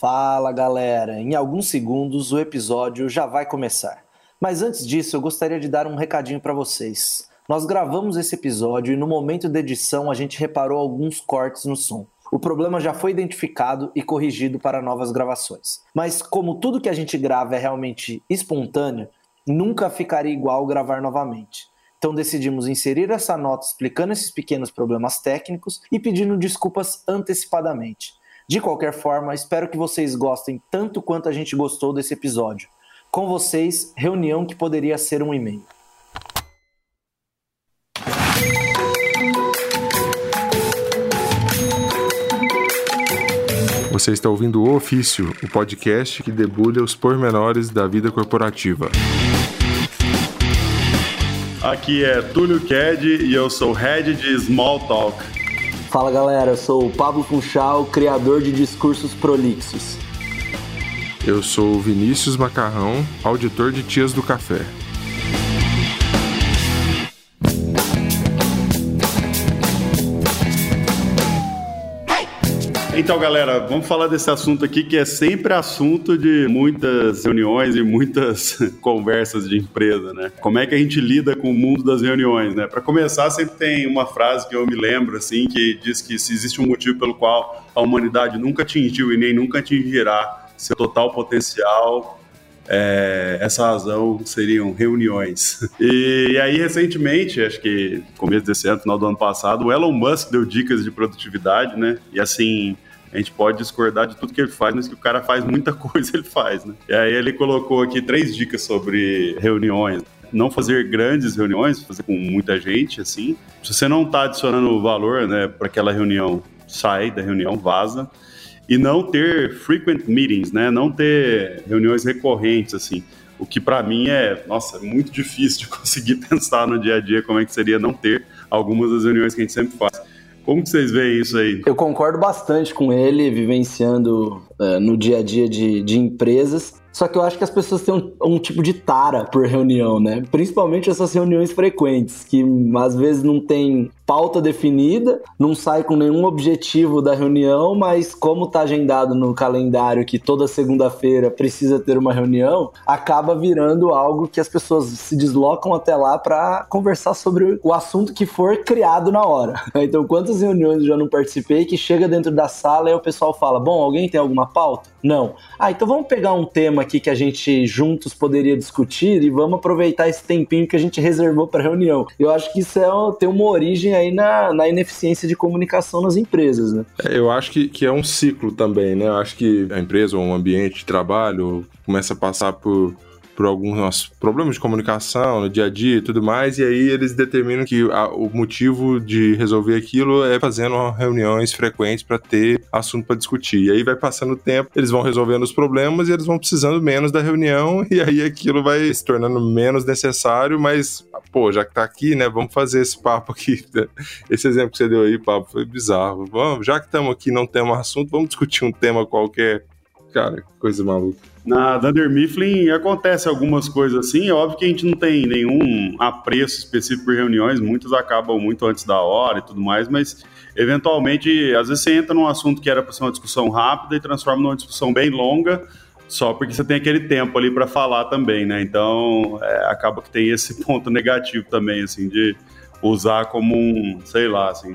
Fala galera, em alguns segundos o episódio já vai começar. Mas antes disso, eu gostaria de dar um recadinho para vocês. Nós gravamos esse episódio e no momento da edição a gente reparou alguns cortes no som. O problema já foi identificado e corrigido para novas gravações. Mas como tudo que a gente grava é realmente espontâneo, nunca ficaria igual gravar novamente. Então decidimos inserir essa nota explicando esses pequenos problemas técnicos e pedindo desculpas antecipadamente. De qualquer forma, espero que vocês gostem tanto quanto a gente gostou desse episódio. Com vocês, reunião que poderia ser um e-mail. Você está ouvindo O Ofício, o podcast que debulha os pormenores da vida corporativa. Aqui é Túlio Ked e eu sou head de Small Talk. Fala galera, eu sou o Pablo Funchal, criador de discursos prolixos. Eu sou o Vinícius Macarrão, auditor de Tias do Café. Então, galera, vamos falar desse assunto aqui que é sempre assunto de muitas reuniões e muitas conversas de empresa, né? Como é que a gente lida com o mundo das reuniões, né? Para começar, sempre tem uma frase que eu me lembro assim que diz que se existe um motivo pelo qual a humanidade nunca atingiu e nem nunca atingirá seu total potencial, é, essa razão seriam reuniões. E, aí, recentemente, acho que começo desse ano, final do ano passado, o Elon Musk deu dicas de produtividade, né? E assim, a gente pode discordar de tudo que ele faz, mas que o cara faz muita coisa, ele faz, né? E aí ele colocou aqui três dicas sobre reuniões. Não fazer grandes reuniões, fazer com muita gente, assim. Se você não está adicionando valor, né, para aquela reunião, sai da reunião, vaza. E não ter frequent meetings, né? Não ter reuniões recorrentes, assim. O que para mim é, nossa, muito difícil de conseguir pensar no dia a dia como é que seria não ter algumas das reuniões que a gente sempre faz. Como que vocês veem isso aí? Eu concordo bastante com ele, vivenciando uh, no dia a dia de, de empresas. Só que eu acho que as pessoas têm um, um, tipo de tara por reunião, né? Principalmente essas reuniões frequentes, que às vezes não tem pauta definida, não sai com nenhum objetivo da reunião, mas como está agendado no calendário que toda segunda-feira precisa ter uma reunião, acaba virando algo que as pessoas se deslocam até lá para conversar sobre o assunto que for criado na hora. Então, quantas reuniões eu já não participei que chega dentro da sala e o pessoal fala: Bom, alguém tem alguma pauta? Não. Ah, então vamos pegar um tema aqui que a gente juntos poderia discutir e vamos aproveitar esse tempinho que a gente reservou para reunião. Eu acho que isso é, tem uma origem aí na, na ineficiência de comunicação nas empresas, né? É, eu acho que, que é um ciclo também, né? Eu acho que a empresa ou um ambiente de trabalho começa a passar por por alguns problemas de comunicação no dia a dia e tudo mais, e aí eles determinam que a, o motivo de resolver aquilo é fazendo reuniões frequentes para ter assunto para discutir. E aí vai passando o tempo, eles vão resolvendo os problemas e eles vão precisando menos da reunião, e aí aquilo vai se tornando menos necessário, mas, pô, já que tá aqui, né, vamos fazer esse papo aqui. Esse exemplo que você deu aí, papo, foi bizarro. Vamos, já que estamos aqui não temos assunto, vamos discutir um tema qualquer. Cara, coisa maluca. Na Dunder Mifflin acontece algumas coisas assim, óbvio que a gente não tem nenhum apreço específico por reuniões, muitas acabam muito antes da hora e tudo mais, mas eventualmente, às vezes você entra num assunto que era para ser uma discussão rápida e transforma numa discussão bem longa, só porque você tem aquele tempo ali para falar também, né? Então, é, acaba que tem esse ponto negativo também, assim, de usar como um, sei lá, assim,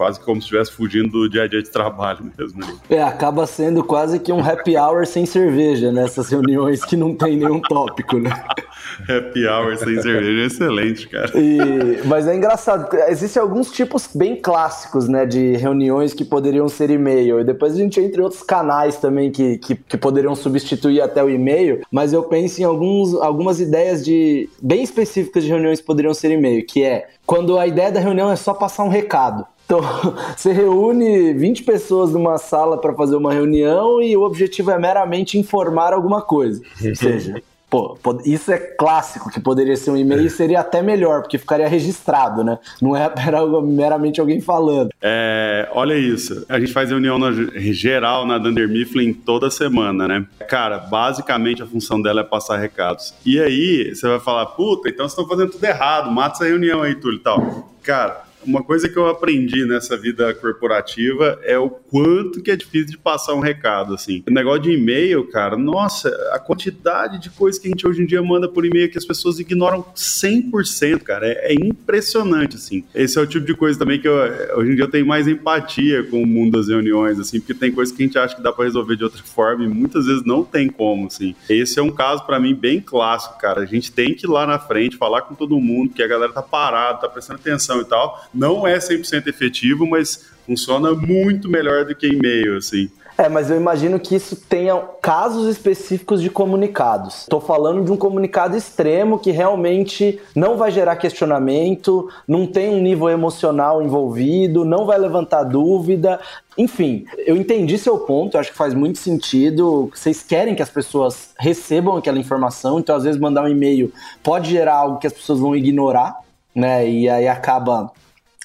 quase como se estivesse fugindo do dia a dia de trabalho mesmo. É, acaba sendo quase que um happy hour sem cerveja nessas reuniões que não tem nenhum tópico, né? happy hour sem cerveja é excelente, cara. E, mas é engraçado, existem alguns tipos bem clássicos, né, de reuniões que poderiam ser e-mail. E depois a gente entra em outros canais também que, que, que poderiam substituir até o e-mail, mas eu penso em alguns, algumas ideias de bem específicas de reuniões que poderiam ser e-mail, que é quando a ideia da reunião é só passar um recado. Então, você reúne 20 pessoas numa sala para fazer uma reunião e o objetivo é meramente informar alguma coisa. Ou seja, pô, isso é clássico, que poderia ser um e-mail e seria até melhor, porque ficaria registrado, né? Não é meramente alguém falando. É, olha isso, a gente faz reunião na, geral na Dunder Mifflin toda semana, né? Cara, basicamente a função dela é passar recados. E aí, você vai falar, puta, então vocês estão fazendo tudo errado, mata essa reunião aí, tudo e tal. Cara, uma coisa que eu aprendi nessa vida corporativa é o quanto que é difícil de passar um recado, assim. O negócio de e-mail, cara, nossa, a quantidade de coisas que a gente hoje em dia manda por e-mail que as pessoas ignoram 100%, cara, é, é impressionante, assim. Esse é o tipo de coisa também que eu, hoje em dia eu tenho mais empatia com o mundo das reuniões, assim, porque tem coisas que a gente acha que dá para resolver de outra forma e muitas vezes não tem como, assim. Esse é um caso para mim bem clássico, cara. A gente tem que ir lá na frente, falar com todo mundo, que a galera tá parada, tá prestando atenção e tal. Não é 100% efetivo, mas funciona muito melhor do que e-mail, assim. É, mas eu imagino que isso tenha casos específicos de comunicados. Estou falando de um comunicado extremo que realmente não vai gerar questionamento, não tem um nível emocional envolvido, não vai levantar dúvida. Enfim, eu entendi seu ponto, acho que faz muito sentido. Vocês querem que as pessoas recebam aquela informação, então às vezes mandar um e-mail pode gerar algo que as pessoas vão ignorar, né? E aí acaba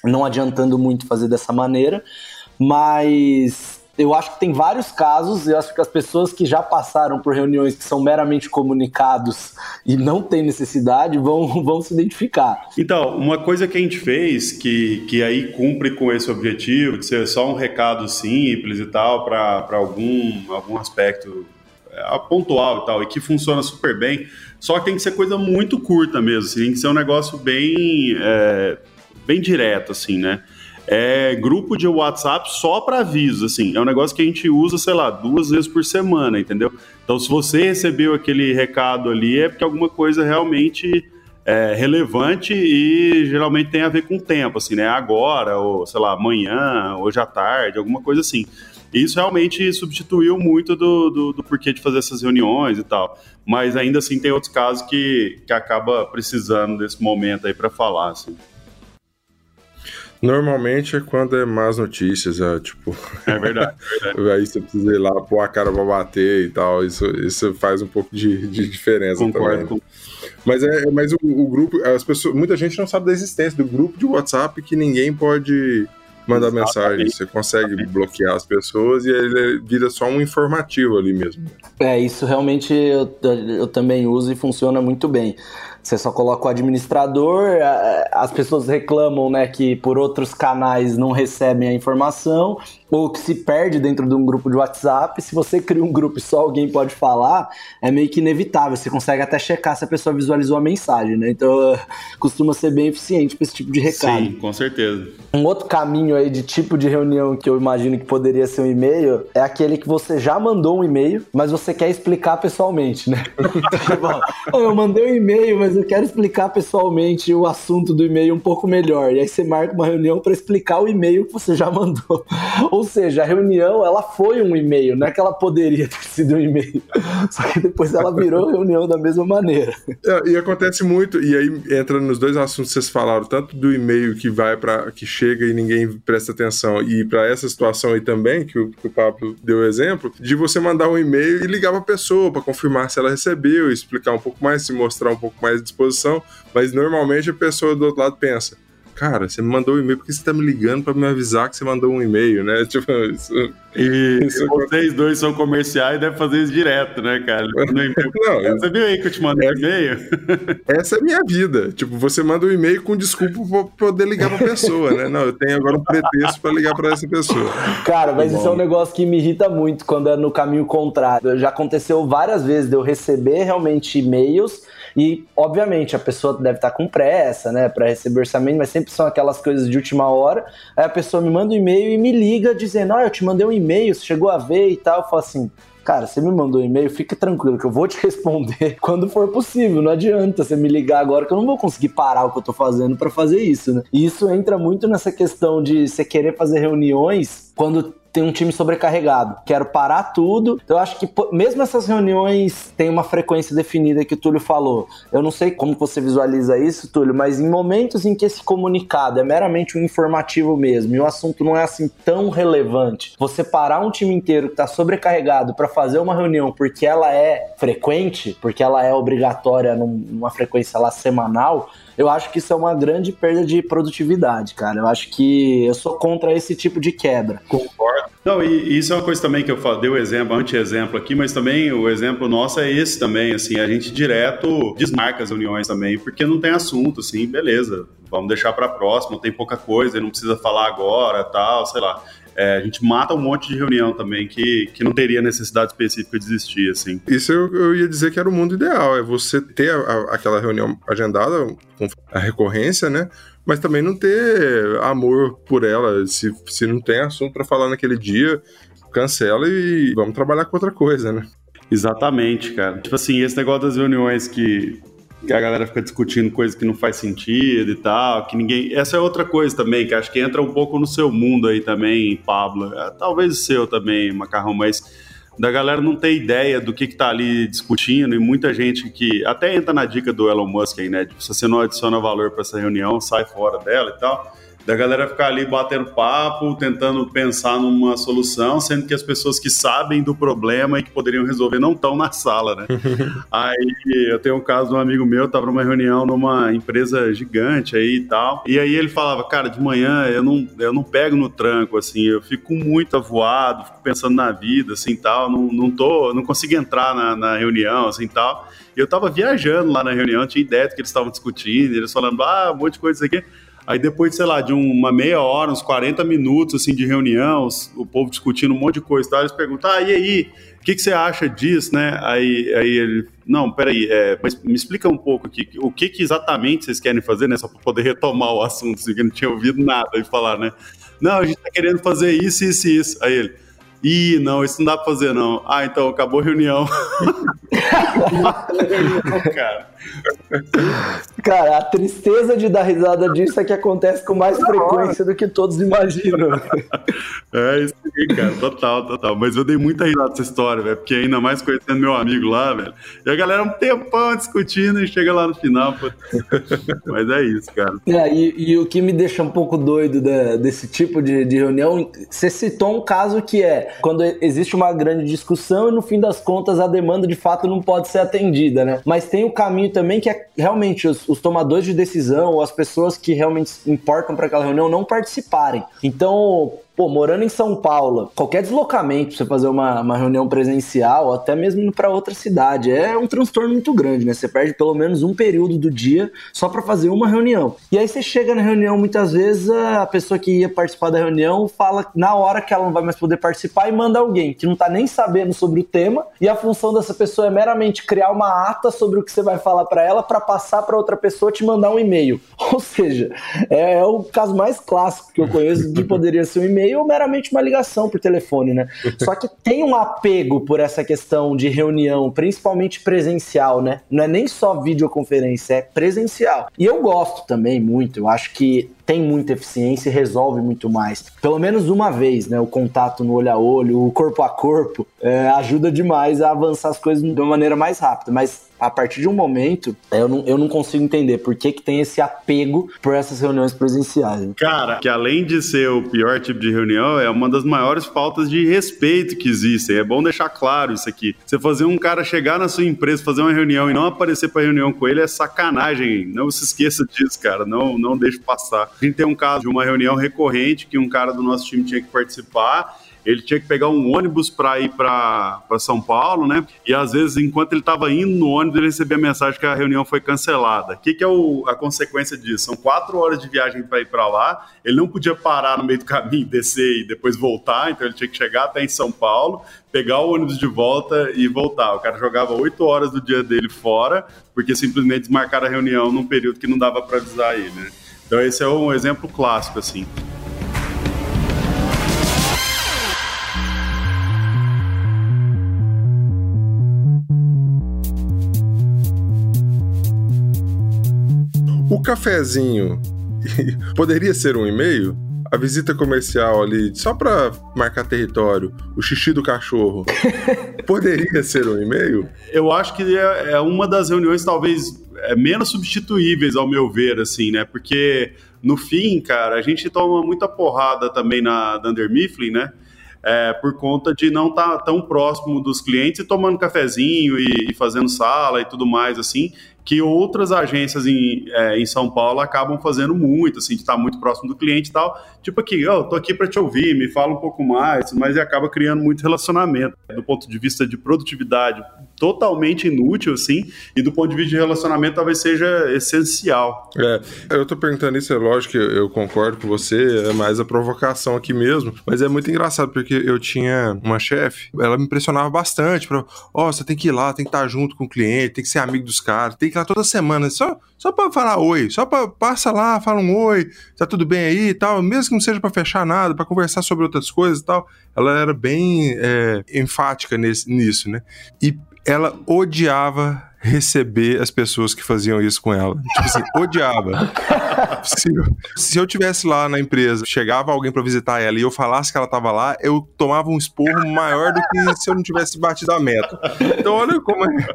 não adiantando muito fazer dessa maneira. Mas eu acho que tem vários casos, eu acho que as pessoas que já passaram por reuniões que são meramente comunicados e não tem necessidade vão, vão se identificar. Então, uma coisa que a gente fez que, que aí cumpre com esse objetivo, de ser só um recado simples e tal, para algum, algum aspecto é, pontual e tal, e que funciona super bem, só que tem que ser coisa muito curta mesmo, assim, tem que ser um negócio bem, é, bem direto, assim, né? é grupo de WhatsApp só para avisos, assim. É um negócio que a gente usa, sei lá, duas vezes por semana, entendeu? Então, se você recebeu aquele recado ali, é porque alguma coisa realmente é relevante e geralmente tem a ver com o tempo, assim, né? Agora, ou sei lá, amanhã, hoje à tarde, alguma coisa assim. E isso realmente substituiu muito do, do, do, porquê de fazer essas reuniões e tal. Mas ainda assim tem outros casos que, que acaba precisando desse momento aí para falar, assim. Normalmente é quando é más notícias, é tipo. É verdade, é verdade. Aí você precisa ir lá pôr a cara pra bater e tal. Isso, isso faz um pouco de, de diferença Concordo, também. Com... Mas, é, mas o, o, grupo, as pessoas, muita gente não sabe da existência do grupo de WhatsApp que ninguém pode mandar Exatamente. mensagem. Você consegue Exatamente. bloquear as pessoas e ele vira só um informativo ali mesmo. É, isso realmente eu, eu também uso e funciona muito bem. Você só coloca o administrador, as pessoas reclamam né, que por outros canais não recebem a informação, ou que se perde dentro de um grupo de WhatsApp. Se você cria um grupo e só alguém pode falar, é meio que inevitável. Você consegue até checar se a pessoa visualizou a mensagem, né? Então costuma ser bem eficiente para esse tipo de recado. Sim, com certeza. Um outro caminho aí de tipo de reunião que eu imagino que poderia ser um e-mail é aquele que você já mandou um e-mail, mas você quer explicar pessoalmente, né? Bom, eu mandei um e-mail, mas eu quero explicar pessoalmente o assunto do e-mail um pouco melhor. E aí você marca uma reunião para explicar o e-mail que você já mandou. Ou seja, a reunião ela foi um e-mail, não é que ela poderia ter sido um e-mail. Só que depois ela virou reunião da mesma maneira. É, e acontece muito, e aí entra nos dois assuntos que vocês falaram, tanto do e-mail que vai para que chega e ninguém presta atenção, e para essa situação aí também, que o, que o Pablo deu exemplo, de você mandar um e-mail e ligar para a pessoa para confirmar se ela recebeu, explicar um pouco mais, se mostrar um pouco mais disposição, mas normalmente a pessoa do outro lado pensa: cara, você me mandou um e-mail, por que você tá me ligando para me avisar que você mandou um e-mail, né? Tipo, isso, e isso vocês dois são comerciais e devem fazer isso direto, né, cara? Não, você viu aí que eu te mandei um e-mail? Essa é a minha vida. Tipo, você manda um e-mail com desculpa pra poder ligar pra pessoa, né? Não, eu tenho agora um pretexto para ligar para essa pessoa. Cara, mas isso é um negócio que me irrita muito quando é no caminho contrário. Já aconteceu várias vezes de eu receber realmente e-mails e, obviamente, a pessoa deve estar com pressa, né, para receber orçamento, mas sempre são aquelas coisas de última hora. Aí a pessoa me manda um e-mail e me liga dizendo: Ah, eu te mandei um e-mail, você chegou a ver e tal. Eu falo assim. Cara, você me mandou um e-mail, fica tranquilo que eu vou te responder quando for possível. Não adianta você me ligar agora que eu não vou conseguir parar o que eu tô fazendo para fazer isso, né? E isso entra muito nessa questão de você querer fazer reuniões quando tem um time sobrecarregado. Quero parar tudo. Eu acho que mesmo essas reuniões têm uma frequência definida que o Túlio falou. Eu não sei como você visualiza isso, Túlio, mas em momentos em que esse comunicado é meramente um informativo mesmo e o assunto não é assim tão relevante, você parar um time inteiro que está sobrecarregado para fazer uma reunião porque ela é frequente, porque ela é obrigatória numa frequência lá semanal, eu acho que isso é uma grande perda de produtividade, cara. Eu acho que eu sou contra esse tipo de quebra. Concordo Não, e isso é uma coisa também que eu dei o exemplo, anti-exemplo aqui, mas também o exemplo nosso é esse também, assim, a gente direto desmarca as reuniões também, porque não tem assunto, assim, beleza, vamos deixar para próxima, tem pouca coisa, não precisa falar agora, tal, sei lá. É, a gente mata um monte de reunião também que, que não teria necessidade específica de existir, assim. Isso eu, eu ia dizer que era o mundo ideal, é você ter a, a, aquela reunião agendada com a recorrência, né? Mas também não ter amor por ela. Se, se não tem assunto para falar naquele dia, cancela e vamos trabalhar com outra coisa, né? Exatamente, cara. Tipo assim, esse negócio das reuniões que que a galera fica discutindo coisas que não faz sentido e tal, que ninguém. Essa é outra coisa também, que acho que entra um pouco no seu mundo aí também, Pablo. É, talvez o seu também, Macarrão, mas da galera não ter ideia do que está ali discutindo e muita gente que até entra na dica do Elon Musk aí, né? Se você não adiciona valor para essa reunião, sai fora dela e tal da galera ficar ali batendo papo, tentando pensar numa solução, sendo que as pessoas que sabem do problema e que poderiam resolver não estão na sala, né? aí eu tenho um caso de um amigo meu, tava numa reunião numa empresa gigante aí e tal, e aí ele falava, cara, de manhã eu não, eu não pego no tranco, assim, eu fico muito avoado, fico pensando na vida, assim, tal, não, não tô, não consigo entrar na, na reunião, assim, tal, e eu tava viajando lá na reunião, tinha ideia do que eles estavam discutindo, eles falando, ah, um monte de coisa aqui, Aí depois, sei lá, de uma meia hora, uns 40 minutos assim de reunião, o povo discutindo um monte de coisa, tá? eles perguntam, ah, e aí, o que, que você acha disso, né? Aí, aí ele, não, peraí, é, mas me explica um pouco aqui, o que, que exatamente vocês querem fazer, né? Só para poder retomar o assunto, assim, que não tinha ouvido nada aí falar, né? Não, a gente tá querendo fazer isso, isso e isso. Aí ele, Ih, não, isso não dá pra fazer, não. Ah, então acabou a reunião. cara. Cara, a tristeza de dar risada disso é que acontece com mais frequência do que todos imaginam. É isso aí, cara, total, total. Mas eu dei muita risada dessa história, velho, porque ainda mais conhecendo meu amigo lá, velho. E a galera um tempão discutindo e chega lá no final, pô. Mas é isso, cara. É, e, e, o que me deixa um pouco doido da, desse tipo de, de reunião, você citou um caso que é quando existe uma grande discussão e no fim das contas a demanda de fato não pode ser atendida, né? Mas tem o caminho também que é realmente os, os tomadores de decisão ou as pessoas que realmente importam para aquela reunião não participarem. Então, pô, morando em São Paulo, qualquer deslocamento pra você fazer uma, uma reunião presencial, até mesmo indo pra outra cidade, é um transtorno muito grande, né? Você perde pelo menos um período do dia só para fazer uma reunião. E aí você chega na reunião, muitas vezes a pessoa que ia participar da reunião fala na hora que ela não vai mais poder participar e manda alguém que não tá nem sabendo sobre o tema, e a função dessa pessoa é meramente criar uma ata sobre o que você vai falar para ela para passar para outra pessoa te mandar um e-mail. Ou seja, é, é o caso mais clássico que eu conheço de poderia ser um e-mail e-mail ou meramente uma ligação por telefone, né? Só que tem um apego por essa questão de reunião, principalmente presencial, né? Não é nem só videoconferência, é presencial. E eu gosto também muito, eu acho que tem muita eficiência e resolve muito mais. Pelo menos uma vez, né? O contato no olho a olho, o corpo a corpo, é, ajuda demais a avançar as coisas de uma maneira mais rápida. Mas a partir de um momento, eu não, eu não consigo entender por que, que tem esse apego por essas reuniões presenciais. Né? Cara, que além de ser o pior tipo de reunião, é uma das maiores faltas de respeito que existem. É bom deixar claro isso aqui. Você fazer um cara chegar na sua empresa, fazer uma reunião e não aparecer para reunião com ele é sacanagem. Não se esqueça disso, cara. Não, não deixe passar. A gente tem um caso de uma reunião recorrente que um cara do nosso time tinha que participar ele tinha que pegar um ônibus para ir para São Paulo, né? E às vezes, enquanto ele estava indo no ônibus, ele recebia a mensagem que a reunião foi cancelada. O que, que é o, a consequência disso? São quatro horas de viagem para ir para lá. Ele não podia parar no meio do caminho, descer e depois voltar, então ele tinha que chegar até em São Paulo, pegar o ônibus de volta e voltar. O cara jogava oito horas do dia dele fora, porque simplesmente desmarcaram a reunião num período que não dava para avisar ele, né? Então esse é um exemplo clássico, assim. O cafezinho poderia ser um e-mail? A visita comercial ali, só para marcar território, o xixi do cachorro, poderia ser um e-mail? Eu acho que é, é uma das reuniões, talvez, é menos substituíveis, ao meu ver, assim, né? Porque, no fim, cara, a gente toma muita porrada também na Dunder Mifflin, né? é, por conta de não estar tá tão próximo dos clientes e tomando cafezinho e, e fazendo sala e tudo mais, assim, que outras agências em, é, em São Paulo acabam fazendo muito, assim, de estar muito próximo do cliente e tal. Tipo aqui, ó, oh, tô aqui para te ouvir, me fala um pouco mais, mas acaba criando muito relacionamento. Do ponto de vista de produtividade, totalmente inútil, assim, e do ponto de vista de relacionamento talvez seja essencial. É, eu tô perguntando isso, é lógico que eu concordo com você, é mais a provocação aqui mesmo, mas é muito engraçado porque eu tinha uma chefe, ela me impressionava bastante, ó, oh, você tem que ir lá, tem que estar junto com o cliente, tem que ser amigo dos caras, tem que lá toda semana, só, só pra falar oi, só pra, passa lá, fala um oi, tá tudo bem aí e tal, mesmo que não seja para fechar nada, para conversar sobre outras coisas e tal, ela era bem é, enfática nesse, nisso, né? E ela odiava receber as pessoas que faziam isso com ela. Tipo assim, odiava. se, eu, se eu tivesse lá na empresa, chegava alguém para visitar ela e eu falasse que ela tava lá, eu tomava um esporro maior do que se eu não tivesse batido a meta. Então olha como é,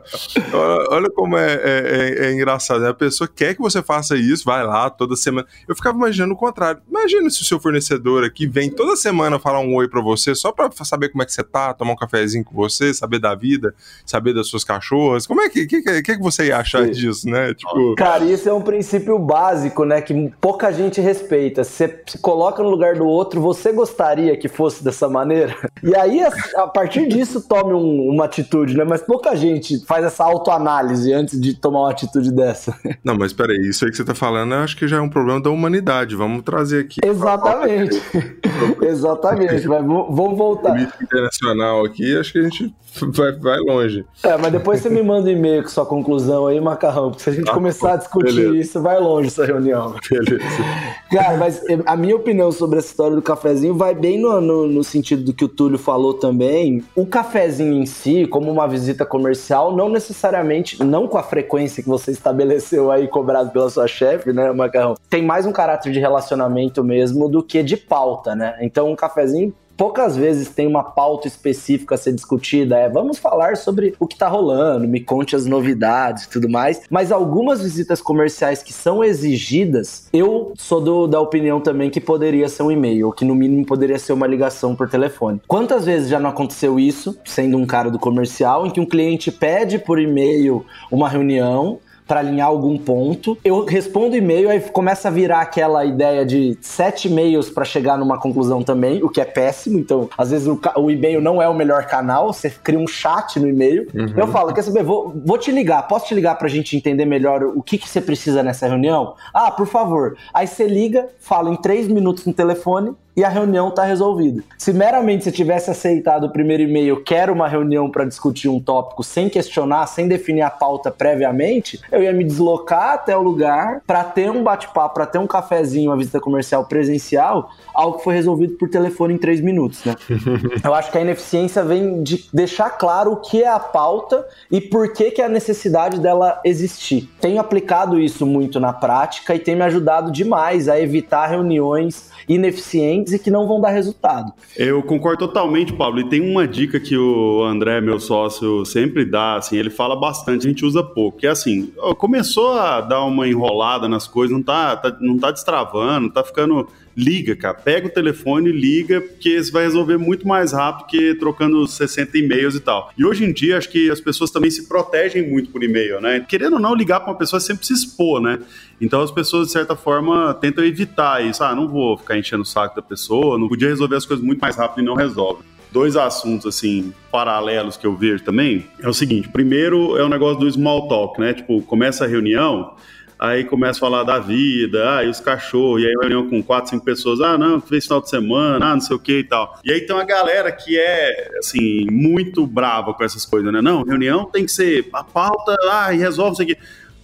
olha, olha como é, é, é, é engraçado. Né? A pessoa quer que você faça isso, vai lá toda semana. Eu ficava imaginando o contrário. Imagina se o seu fornecedor aqui vem toda semana falar um oi para você, só para saber como é que você tá, tomar um cafezinho com você, saber da vida, saber das suas cachorras. Como é que, que, que, que você ia achar Sim. disso, né? Tipo... Cara, isso é um princípio básico, né? Que pouca gente respeita. Você se coloca no lugar do outro, você gostaria que fosse dessa maneira? E aí, a partir disso, tome um, uma atitude, né? Mas pouca gente faz essa autoanálise antes de tomar uma atitude dessa. Não, mas peraí, isso aí que você tá falando, eu acho que já é um problema da humanidade. Vamos trazer aqui. Exatamente. Exatamente. Mas vamos voltar. internacional aqui, acho que a gente vai, vai longe. É, mas depois você me manda um e-mail com sua conclusão aí, Macarrão, porque se a gente ah, começar a discutir beleza. isso, vai longe essa reunião. Beleza. Cara, mas a minha opinião sobre essa história do cafezinho vai bem no, no, no sentido do que o Túlio falou também. O cafezinho em si, como uma visita comercial, não necessariamente, não com a frequência que você estabeleceu aí, cobrado pela sua chefe, né, Macarrão, tem mais um caráter de relacionamento mesmo do que de pauta, né? Então, um cafezinho poucas vezes tem uma pauta específica a ser discutida. É, vamos falar sobre o que tá rolando, me conte as novidades e tudo mais. Mas algumas visitas comerciais que são exigidas, eu sou do, da opinião também que poderia ser um e-mail, ou que no mínimo poderia ser uma ligação por telefone. Quantas vezes já não aconteceu isso, sendo um cara do comercial, em que um cliente pede por e-mail uma reunião, para alinhar algum ponto. Eu respondo e-mail, aí começa a virar aquela ideia de sete e-mails para chegar numa conclusão também, o que é péssimo. Então, às vezes o, o e-mail não é o melhor canal, você cria um chat no e-mail. Uhum. Eu falo, quer saber, vou, vou te ligar, posso te ligar pra gente entender melhor o que, que você precisa nessa reunião? Ah, por favor. Aí você liga, fala em três minutos no telefone, e a reunião está resolvida. Se meramente você tivesse aceitado o primeiro e-mail, quero uma reunião para discutir um tópico sem questionar, sem definir a pauta previamente, eu ia me deslocar até o lugar para ter um bate-papo, para ter um cafezinho, uma visita comercial presencial, algo que foi resolvido por telefone em três minutos, né? eu acho que a ineficiência vem de deixar claro o que é a pauta e por que, que é a necessidade dela existir. Tenho aplicado isso muito na prática e tem me ajudado demais a evitar reuniões ineficientes e que não vão dar resultado. Eu concordo totalmente, Pablo. E tem uma dica que o André, meu sócio, sempre dá, assim, ele fala bastante, a gente usa pouco, que é assim, começou a dar uma enrolada nas coisas, não tá, tá não tá destravando, tá ficando liga, cara. Pega o telefone e liga, porque você vai resolver muito mais rápido que trocando 60 e-mails e tal. E hoje em dia, acho que as pessoas também se protegem muito por e-mail, né? Querendo ou não, ligar para uma pessoa sempre se expor, né? Então as pessoas, de certa forma, tentam evitar isso. Ah, não vou ficar enchendo o saco da pessoa, não podia resolver as coisas muito mais rápido e não resolve dois assuntos assim paralelos que eu vejo também é o seguinte: primeiro é o negócio do small talk, né? Tipo, começa a reunião, aí começa a falar da vida, ah, e os cachorros, e aí reunião com quatro, cinco pessoas, ah, não, fez final de semana, ah, não sei o que e tal. E aí tem uma galera que é, assim, muito brava com essas coisas, né? Não, reunião tem que ser a pauta, ah, e resolve isso aqui.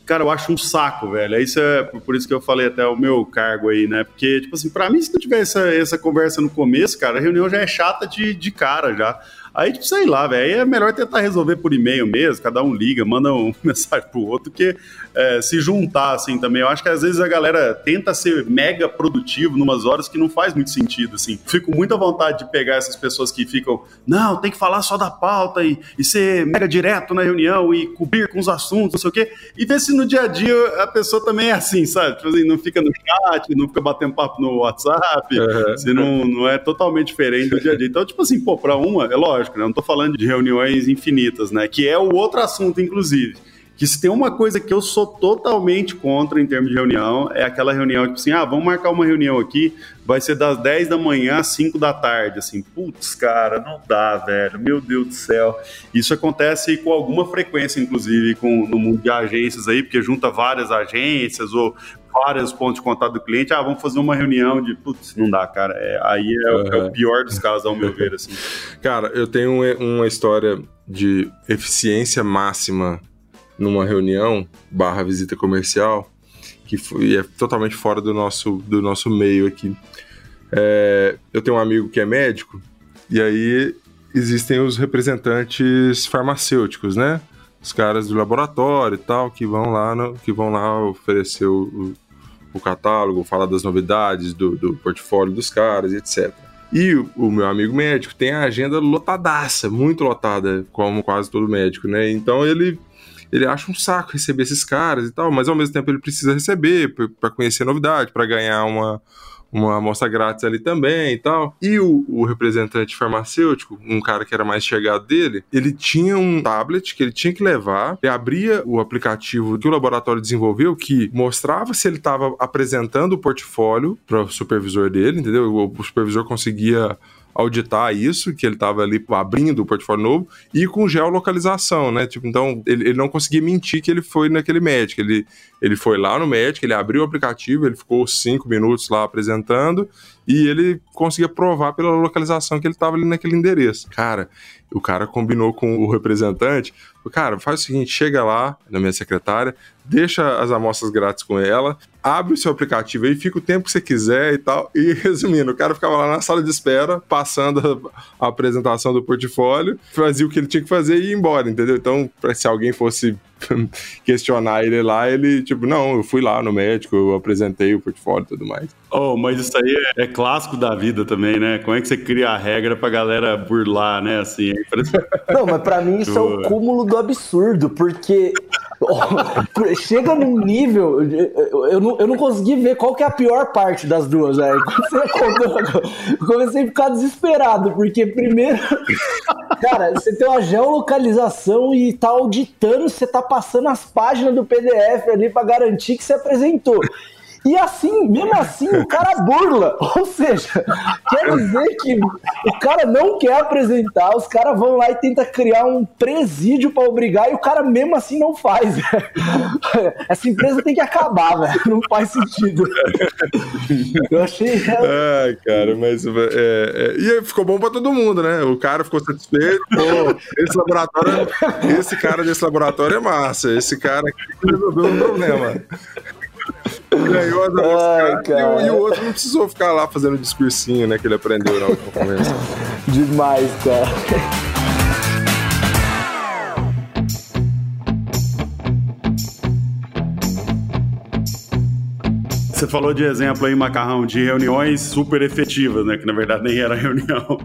Cara, eu acho um saco, velho. Isso é por isso que eu falei até o meu cargo aí, né? Porque, tipo assim, pra mim, se não tiver essa, essa conversa no começo, cara, a reunião já é chata de, de cara já. Aí, tipo, sei lá, velho, é melhor tentar resolver por e-mail mesmo, cada um liga, manda uma mensagem pro outro, que é, se juntar, assim, também. Eu acho que às vezes a galera tenta ser mega produtivo numas horas que não faz muito sentido, assim. Fico muito à vontade de pegar essas pessoas que ficam, não, tem que falar só da pauta e, e ser mega direto na reunião e cobrir com os assuntos, não sei o quê, e ver se no dia a dia a pessoa também é assim, sabe? Tipo assim, não fica no chat, não fica batendo papo no WhatsApp, uhum. se não, não é totalmente diferente do dia a dia. Então, tipo assim, pô, pra uma, é lógico, né? Não tô falando de reuniões infinitas, né? Que é o outro assunto, inclusive que se tem uma coisa que eu sou totalmente contra em termos de reunião, é aquela reunião, tipo assim, ah, vamos marcar uma reunião aqui, vai ser das 10 da manhã às 5 da tarde, assim, putz, cara, não dá, velho, meu Deus do céu. Isso acontece com alguma frequência, inclusive, com, no mundo de agências aí, porque junta várias agências ou vários pontos de contato do cliente, ah, vamos fazer uma reunião de, putz, não dá, cara, é, aí é, uhum. é, o pior dos casos, ao meu ver, assim. Cara, eu tenho uma história de eficiência máxima numa reunião barra visita comercial, que foi, é totalmente fora do nosso, do nosso meio aqui. É, eu tenho um amigo que é médico, e aí existem os representantes farmacêuticos, né? Os caras do laboratório e tal, que vão lá, no, que vão lá oferecer o, o, catálogo, falar das novidades do, do portfólio dos caras, etc. E o, o, meu amigo médico tem a agenda lotadaça, muito lotada, como quase todo médico, né? Então ele ele acha um saco receber esses caras e tal, mas ao mesmo tempo ele precisa receber para conhecer novidade, para ganhar uma, uma amostra grátis ali também e tal. E o, o, representante farmacêutico, um cara que era mais chegado dele, ele tinha um tablet que ele tinha que levar, ele abria o aplicativo que o laboratório desenvolveu, que mostrava se ele estava apresentando o portfólio para o supervisor dele, entendeu? O, o supervisor conseguia auditar isso, que ele estava ali abrindo o portfólio novo, e com geolocalização, né? Tipo, então, ele, ele não conseguia mentir que ele foi naquele médico. Ele, ele foi lá no médico, ele abriu o aplicativo, ele ficou cinco minutos lá apresentando, e ele conseguia provar pela localização que ele estava ali naquele endereço. Cara, o cara combinou com o representante, cara, faz o seguinte, chega lá na minha secretária, deixa as amostras grátis com ela, abre o seu aplicativo aí, fica o tempo que você quiser e tal. E resumindo, o cara ficava lá na sala de espera, passando a, apresentação do portfólio, fazia o que ele tinha que fazer e ia embora, entendeu? Então, se alguém fosse questionar ele lá, ele, tipo, não, eu fui lá no médico, eu apresentei o portfólio e tudo mais. Oh, mas isso aí é, é, clássico da vida também, né? Como é que você cria a regra pra galera burlar, né? Assim, é Não, mas pra mim isso é o cúmulo do absurdo, porque chega num nível. Eu não, eu não consegui ver qual que é a pior parte das duas, velho. Comecei a ficar desesperado, porque primeiro. Cara, você tem uma geolocalização e tá auditando, você tá passando as páginas do PDF ali para garantir que você apresentou. E assim, mesmo assim, o cara burla. Ou seja, quer dizer que o cara não quer apresentar, os caras vão lá e tenta criar um presídio para obrigar e o cara mesmo assim não faz. Essa empresa tem que acabar, velho. Não faz sentido. Eu achei. Ai, cara, mas. É, é... E ficou bom para todo mundo, né? O cara ficou satisfeito. Esse laboratório. Esse cara desse laboratório é massa. Esse cara resolveu o problema. Ganhou as Ai, e, e, o outro não precisou ficar lá fazendo discursinho, né? Que ele aprendeu na última conversa. Demais, cara. Você falou de exemplo aí, Macarrão, de reuniões super efetivas, né? Que na verdade nem era reunião.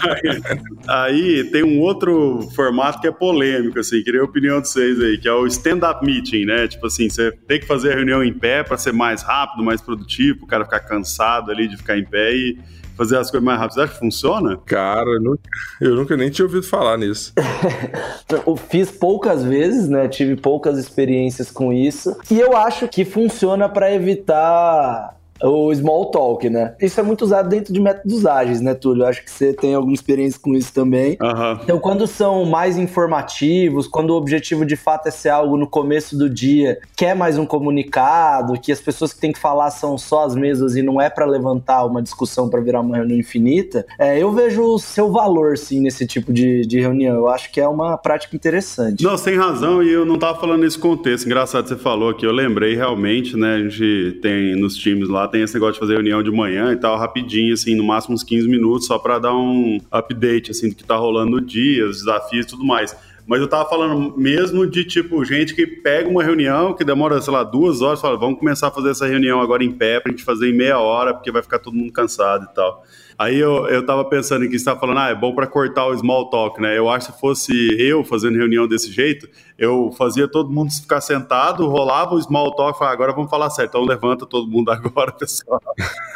aí tem um outro formato que é polêmico, assim, queria a opinião de vocês aí, que é o stand-up meeting, né? Tipo assim, você tem que fazer a reunião em pé para ser mais rápido, mais produtivo, o cara ficar cansado ali de ficar em pé e fazer as coisas mais rápido. Você acha que funciona? Cara, eu nunca, eu nunca nem tinha ouvido falar nisso. eu fiz poucas vezes, né? Tive poucas experiências com isso. E eu acho que funciona para evitar o small talk, né? Isso é muito usado dentro de métodos ágeis, né, Túlio? Eu acho que você tem alguma experiência com isso também. Uhum. Então, quando são mais informativos, quando o objetivo de fato é ser algo no começo do dia, quer mais um comunicado, que as pessoas que têm que falar são só as mesmas e não é para levantar uma discussão para virar uma reunião infinita, é, eu vejo o seu valor, sim, nesse tipo de, de reunião. Eu acho que é uma prática interessante. Não, tem razão, e eu não tava falando nesse contexto. Engraçado que você falou que eu lembrei realmente, né? A gente tem nos times lá lá tem esse negócio de fazer reunião de manhã e tal, rapidinho, assim, no máximo uns 15 minutos, só para dar um update, assim, do que tá rolando no dia, os desafios e tudo mais. Mas eu tava falando mesmo de, tipo, gente que pega uma reunião que demora, sei lá, duas horas, fala, vamos começar a fazer essa reunião agora em pé pra gente fazer em meia hora, porque vai ficar todo mundo cansado e tal. Aí eu, eu tava pensando que você tava falando, ah, é bom para cortar o small talk, né? Eu acho que se fosse eu fazendo reunião desse jeito, eu fazia todo mundo ficar sentado, rolava o small talk, falava, agora vamos falar certo, então levanta todo mundo agora, pessoal.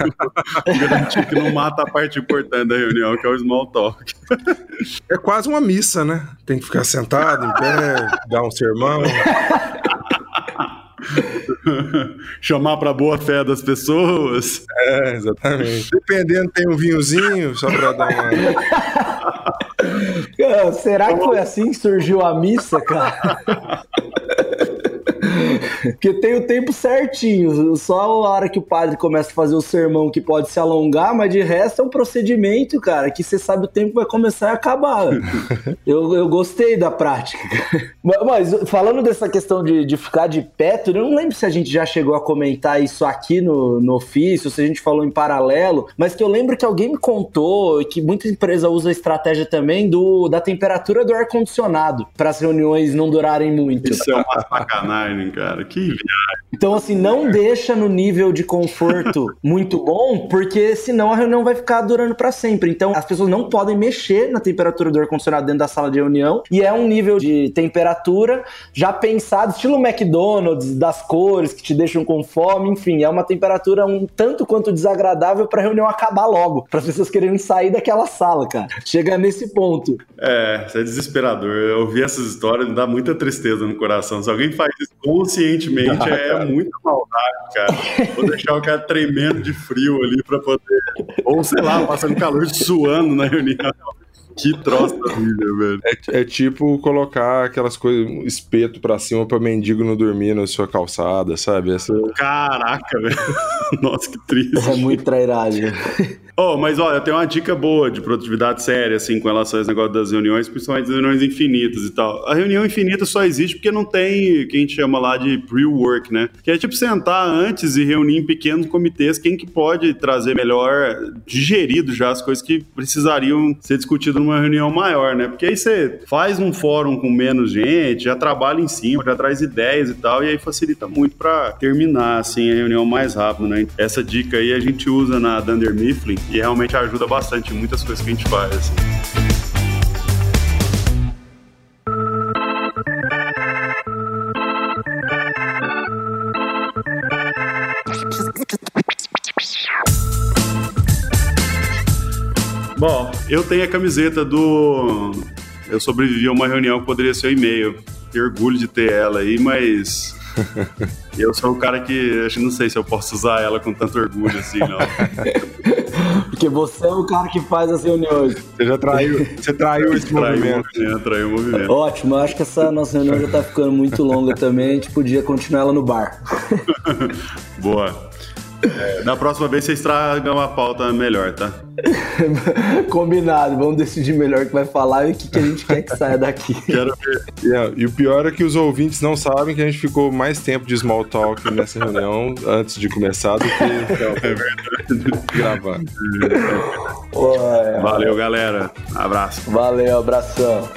Garantir que não mata a parte importante da reunião, que é o small talk. É quase uma missa, né? Tem que ficar sentado, em pé, dar um sermão. Chamar para boa fé das pessoas. É, exatamente. Dependendo, tem um vinhozinho, só para dar uma. Será que foi assim que surgiu a missa, cara? Porque tem o tempo certinho, só a hora que o padre começa a fazer o sermão que pode se alongar, mas de resto é um procedimento, cara, que você sabe o tempo vai começar e acabar. eu, eu gostei da prática. Mas falando dessa questão de, de ficar de pé, eu não lembro se a gente já chegou a comentar isso aqui no, no ofício, se a gente falou em paralelo, mas que eu lembro que alguém me contou que muita empresa usa a estratégia também do, da temperatura do ar-condicionado para as reuniões não durarem muito. Isso é uma sacanagem, cara. Que viagem. Então, assim, não deixa no nível de conforto muito bom, porque senão a reunião vai ficar durando para sempre. Então, as pessoas não podem mexer na temperatura do ar-condicionado dentro da sala de reunião. E é um nível de temperatura já pensado, estilo McDonald's, das cores que te deixam com fome, enfim, é uma temperatura um tanto quanto desagradável para a reunião acabar logo, para as pessoas quererem sair daquela sala, cara. Chega nesse ponto. É, isso é desesperador. Eu ouvi essas histórias, me dá muita tristeza no coração. Se alguém faz isso conscientemente, é muita maldade, cara. Vou deixar o cara tremendo de frio ali para poder. Ou sei lá, passando calor suando na reunião. Que troço horrível, velho. É, é, tipo colocar aquelas coisas, espeto pra cima pra mendigo não dormir na sua calçada, sabe? Essa... Caraca, velho. Nossa, que triste. É muito trairagem. Oh, mas olha, tem uma dica boa de produtividade séria, assim, com relação aos negócios das reuniões, principalmente das reuniões infinitas e tal. A reunião infinita só existe porque não tem o que a gente chama lá de pre-work, né? Que é tipo sentar antes e reunir em pequenos comitês quem que pode trazer melhor, digerido já as coisas que precisariam ser discutidas numa reunião maior, né? Porque aí você faz um fórum com menos gente, já trabalha em cima, já traz ideias e tal, e aí facilita muito para terminar, assim, a reunião mais rápido, né? Essa dica aí a gente usa na Dunder Mifflin e realmente ajuda bastante em muitas coisas que a gente faz. Assim. Bom, eu tenho a camiseta do. Eu sobrevivi a uma reunião que poderia ser o e-mail. Tenho orgulho de ter ela aí, mas eu sou o cara que acho não sei se eu posso usar ela com tanto orgulho assim, não. Porque você é o cara que faz as reuniões. Você já traiu, você traiu esse traiu movimento. movimento. Traiu o movimento. Ótimo, eu acho que essa nossa reunião já tá ficando muito longa também. A gente podia continuar ela no bar. Boa. É, na próxima vez vocês tragam uma pauta melhor, tá? Combinado, vamos decidir melhor o que vai falar e o que, que a gente quer que saia daqui. Quero ver. Yeah, e o pior é que os ouvintes não sabem que a gente ficou mais tempo de small talk nessa reunião antes de começar do que é verdade. gravando. Valeu, galera. Abraço. Valeu, abração.